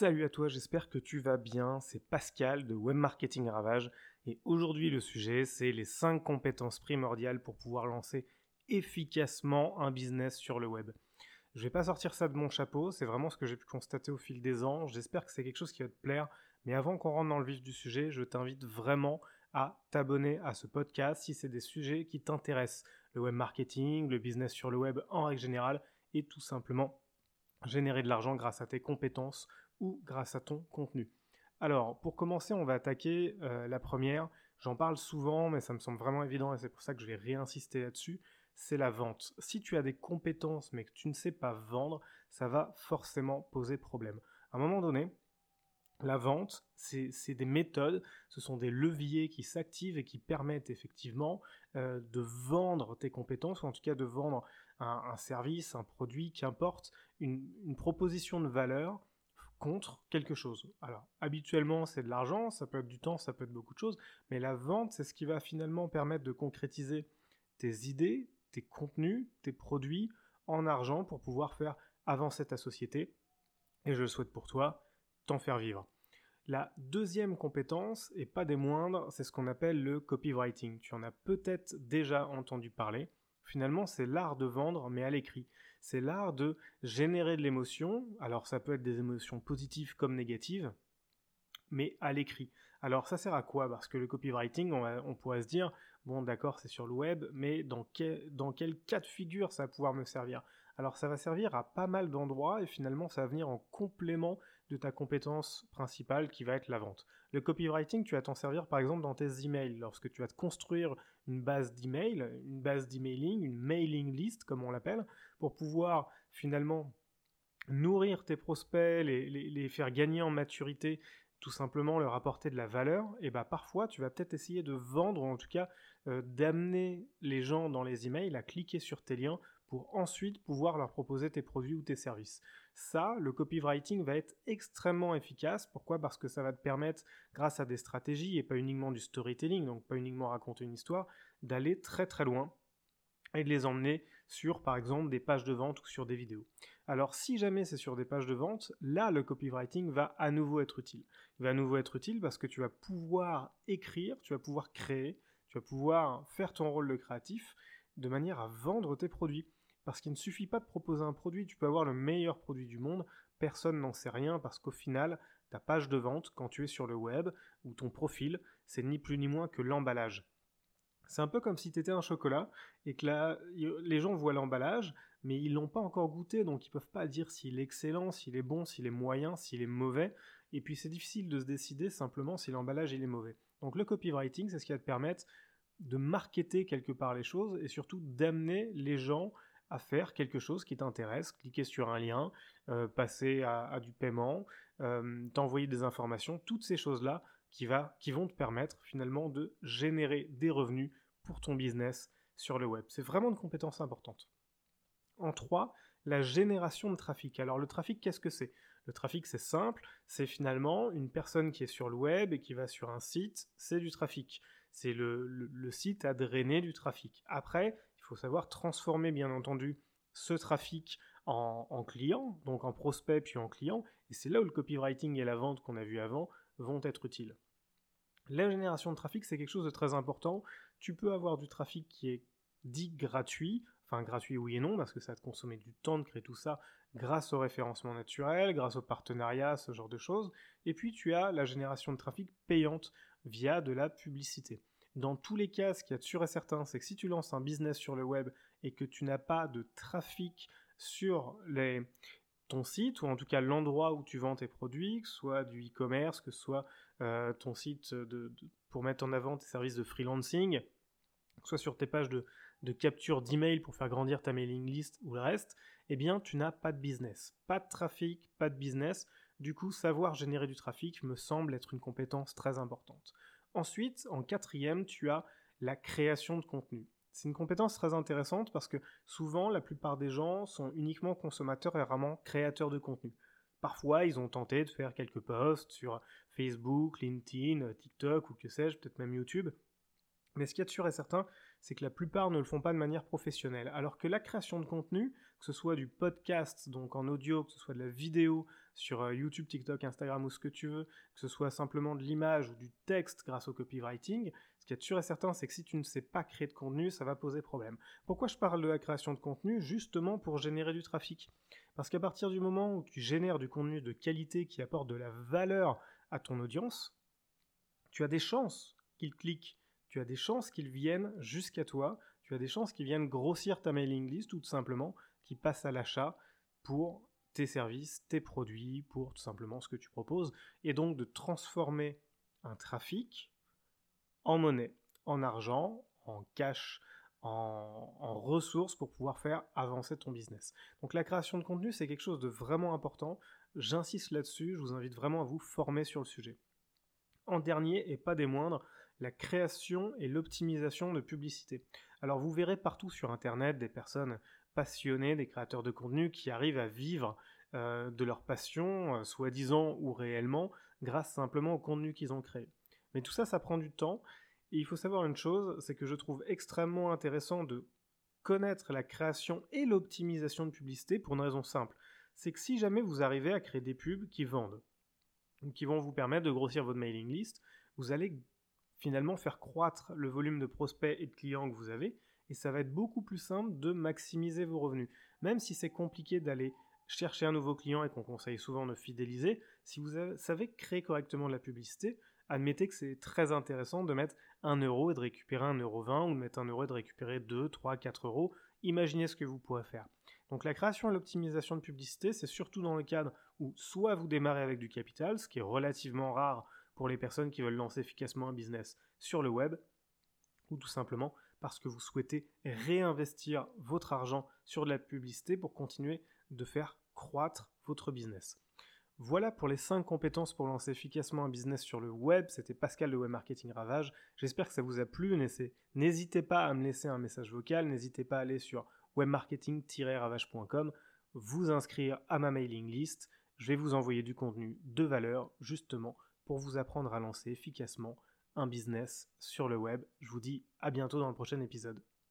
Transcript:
Salut à toi, j'espère que tu vas bien. C'est Pascal de Web Marketing Ravage et aujourd'hui le sujet c'est les 5 compétences primordiales pour pouvoir lancer efficacement un business sur le web. Je vais pas sortir ça de mon chapeau, c'est vraiment ce que j'ai pu constater au fil des ans. J'espère que c'est quelque chose qui va te plaire. Mais avant qu'on rentre dans le vif du sujet, je t'invite vraiment à t'abonner à ce podcast si c'est des sujets qui t'intéressent. Le web marketing, le business sur le web en règle générale et tout simplement générer de l'argent grâce à tes compétences ou grâce à ton contenu. Alors, pour commencer, on va attaquer euh, la première. J'en parle souvent, mais ça me semble vraiment évident et c'est pour ça que je vais réinsister là-dessus. C'est la vente. Si tu as des compétences mais que tu ne sais pas vendre, ça va forcément poser problème. À un moment donné, la vente, c'est des méthodes, ce sont des leviers qui s'activent et qui permettent effectivement euh, de vendre tes compétences, ou en tout cas de vendre un, service, un produit, qu'importe, une, une, proposition de valeur contre quelque chose. Alors, habituellement, c'est de l'argent, ça peut être du temps, ça peut être beaucoup de choses, mais la vente, c'est ce qui va finalement permettre de concrétiser tes idées, tes contenus, tes produits en argent pour pouvoir faire avancer ta société. Et je le souhaite pour toi, t'en faire vivre. La deuxième compétence, et pas des moindres, c'est ce qu'on appelle le copywriting. Tu en as peut-être déjà entendu parler. Finalement, c'est l'art de vendre, mais à l'écrit. C'est l'art de générer de l'émotion. Alors, ça peut être des émotions positives comme négatives, mais à l'écrit. Alors, ça sert à quoi? Parce que le copywriting, on, pourrait se dire, bon, d'accord, c'est sur le web, mais dans quel cas de figure ça va pouvoir me servir? Alors ça va servir à pas mal d'endroits et finalement ça va venir en complément de ta compétence principale qui va être la vente. Le copywriting, tu vas t'en servir par exemple dans tes emails, lorsque tu vas te construire une base d'email, une base d'emailing, une mailing list comme on l'appelle, pour pouvoir finalement nourrir tes prospects, les, faire gagner en maturité tout simplement leur apporter de la valeur, et bah parfois tu vas peut-être essayer de vendre, ou en tout cas euh, d'amener les gens dans les emails à cliquer sur tes liens pour ensuite pouvoir leur proposer tes produits ou tes services. Ça, le copywriting va être extrêmement efficace. Pourquoi? Parce que ça va te permettre, grâce à des stratégies et pas uniquement du storytelling, donc pas uniquement raconter une histoire, d'aller très très loin et de les emmener sur par exemple des pages de vente ou sur des vidéos. Alors si jamais c'est sur des pages de vente, là le copywriting va à nouveau être utile. Il va à nouveau être utile parce que tu vas pouvoir écrire, tu vas pouvoir créer, tu vas pouvoir faire ton rôle de créatif de manière à vendre tes produits. Parce qu'il ne suffit pas de proposer un produit, tu peux avoir le meilleur produit du monde, personne n'en sait rien parce qu'au final, ta page de vente, quand tu es sur le web, ou ton profil, c'est ni plus ni moins que l'emballage. C'est un peu comme si tu étais un chocolat et que là, les gens voient l'emballage, mais ils l'ont pas encore goûté, donc ils peuvent pas dire s'il est excellent, s'il est bon, s'il est moyen, s'il est mauvais. Et puis c'est difficile de se décider simplement si l'emballage il est mauvais. Donc le copywriting, c'est ce qui va te permettre de marketer quelque part les choses et surtout d'amener les gens à faire quelque chose qui t'intéresse, cliquer sur un lien, euh, passer à, du paiement, euh, t'envoyer des informations, toutes ces choses-là qui, qui vont te permettre finalement de générer des revenus pour ton business sur le web. C'est vraiment une compétence importante. En 3, la génération de trafic. Alors le trafic, qu'est-ce que c'est? Le trafic, c'est simple, c'est finalement une personne qui est sur le web et qui va sur un site, c'est du trafic. C'est le, le, site à drainer du trafic. Après, faut savoir transformer bien entendu ce trafic en, client, donc en prospect puis en client, et c'est là où le copywriting et la vente qu'on a vu avant vont être utiles. La génération de trafic, c'est quelque chose de très important. Tu peux avoir du trafic qui est dit gratuit, enfin gratuit oui et non, parce que ça va te consommer du temps de créer tout ça grâce au référencement naturel, grâce au partenariat, ce genre de choses. Et puis tu as la génération de trafic payante via de la publicité. Dans tous les cas, ce qu'il y a de sûr et certain, c'est que si tu lances un business sur le web et que tu n'as pas de trafic sur ton site, ou en tout cas l'endroit où tu vends tes produits, que ce soit du e-commerce, que ce soit euh, ton site pour mettre en avant tes services de freelancing, que soit sur tes pages de, de capture d'email pour faire grandir ta mailing list ou le reste, eh bien tu n'as pas de business. Pas de trafic, pas de business. Du coup, savoir générer du trafic me semble être une compétence très importante. Ensuite, en quatrième, tu as la création de contenu. C'est une compétence très intéressante parce que souvent, la plupart des gens sont uniquement consommateurs et rarement créateurs de contenu. Parfois, ils ont tenté de faire quelques posts sur Facebook, LinkedIn, TikTok ou que sais-je, peut-être même YouTube. Mais ce qu'il y a de sûr et certain, c'est que la plupart ne le font pas de manière professionnelle. Alors que la création de contenu, que ce soit du podcast, donc en audio, que ce soit de la vidéo sur euh, YouTube, TikTok, Instagram ou ce que tu veux, que ce soit simplement de l'image ou du texte grâce au copywriting, ce qui est sûr et certain, c'est que si tu ne sais pas créer de contenu, ça va poser problème. Pourquoi je parle de la création de contenu? Justement pour générer du trafic. Parce qu'à partir du moment où tu génères du contenu de qualité qui apporte de la valeur à ton audience, tu as des chances qu'ils cliquent, tu as des chances qu'ils viennent jusqu'à toi, tu as des chances qu'ils viennent grossir ta mailing list tout simplement, qui passent à l'achat pour tes services, tes produits, pour tout simplement ce que tu proposes, et donc de transformer un trafic en monnaie, en argent, en cash, en, ressources pour pouvoir faire avancer ton business. Donc la création de contenu, c'est quelque chose de vraiment important. J'insiste là-dessus, je vous invite vraiment à vous former sur le sujet. En dernier, et pas des moindres, la création et l'optimisation de publicité. Alors vous verrez partout sur Internet des personnes passionnées, des créateurs de contenu qui arrivent à vivre euh, de leur passion, euh, soi-disant ou réellement, grâce simplement au contenu qu'ils ont créé. Mais tout ça, ça prend du temps. Et il faut savoir une chose, c'est que je trouve extrêmement intéressant de connaître la création et l'optimisation de publicité pour une raison simple. C'est que si jamais vous arrivez à créer des pubs qui vendent, qui vont vous permettre de grossir votre mailing list, vous allez finalement faire croître le volume de prospects et de clients que vous avez, et ça va être beaucoup plus simple de maximiser vos revenus. Même si c'est compliqué d'aller chercher un nouveau client et qu'on conseille souvent de fidéliser, si vous savez créer correctement de la publicité, admettez que c'est très intéressant de mettre 1 euro et de récupérer 1,20 euro ou de mettre 1 euro et de récupérer 2, 3, 4 euros. Imaginez ce que vous pourrez faire. Donc la création et l'optimisation de publicité, c'est surtout dans le cadre où soit vous démarrez avec du capital, ce qui est relativement rare pour les personnes qui veulent lancer efficacement un business sur le web, ou tout simplement parce que vous souhaitez réinvestir votre argent sur de la publicité pour continuer de faire croître votre business. Voilà pour les 5 compétences pour lancer efficacement un business sur le web. C'était Pascal de Web Marketing Ravage. J'espère que ça vous a plu. N'hésitez pas à me laisser un message vocal. N'hésitez pas à aller sur webmarketing-ravage.com, vous inscrire à ma mailing list. Je vais vous envoyer du contenu de valeur justement pour vous apprendre à lancer efficacement un business sur le web. Je vous dis à bientôt dans le prochain épisode.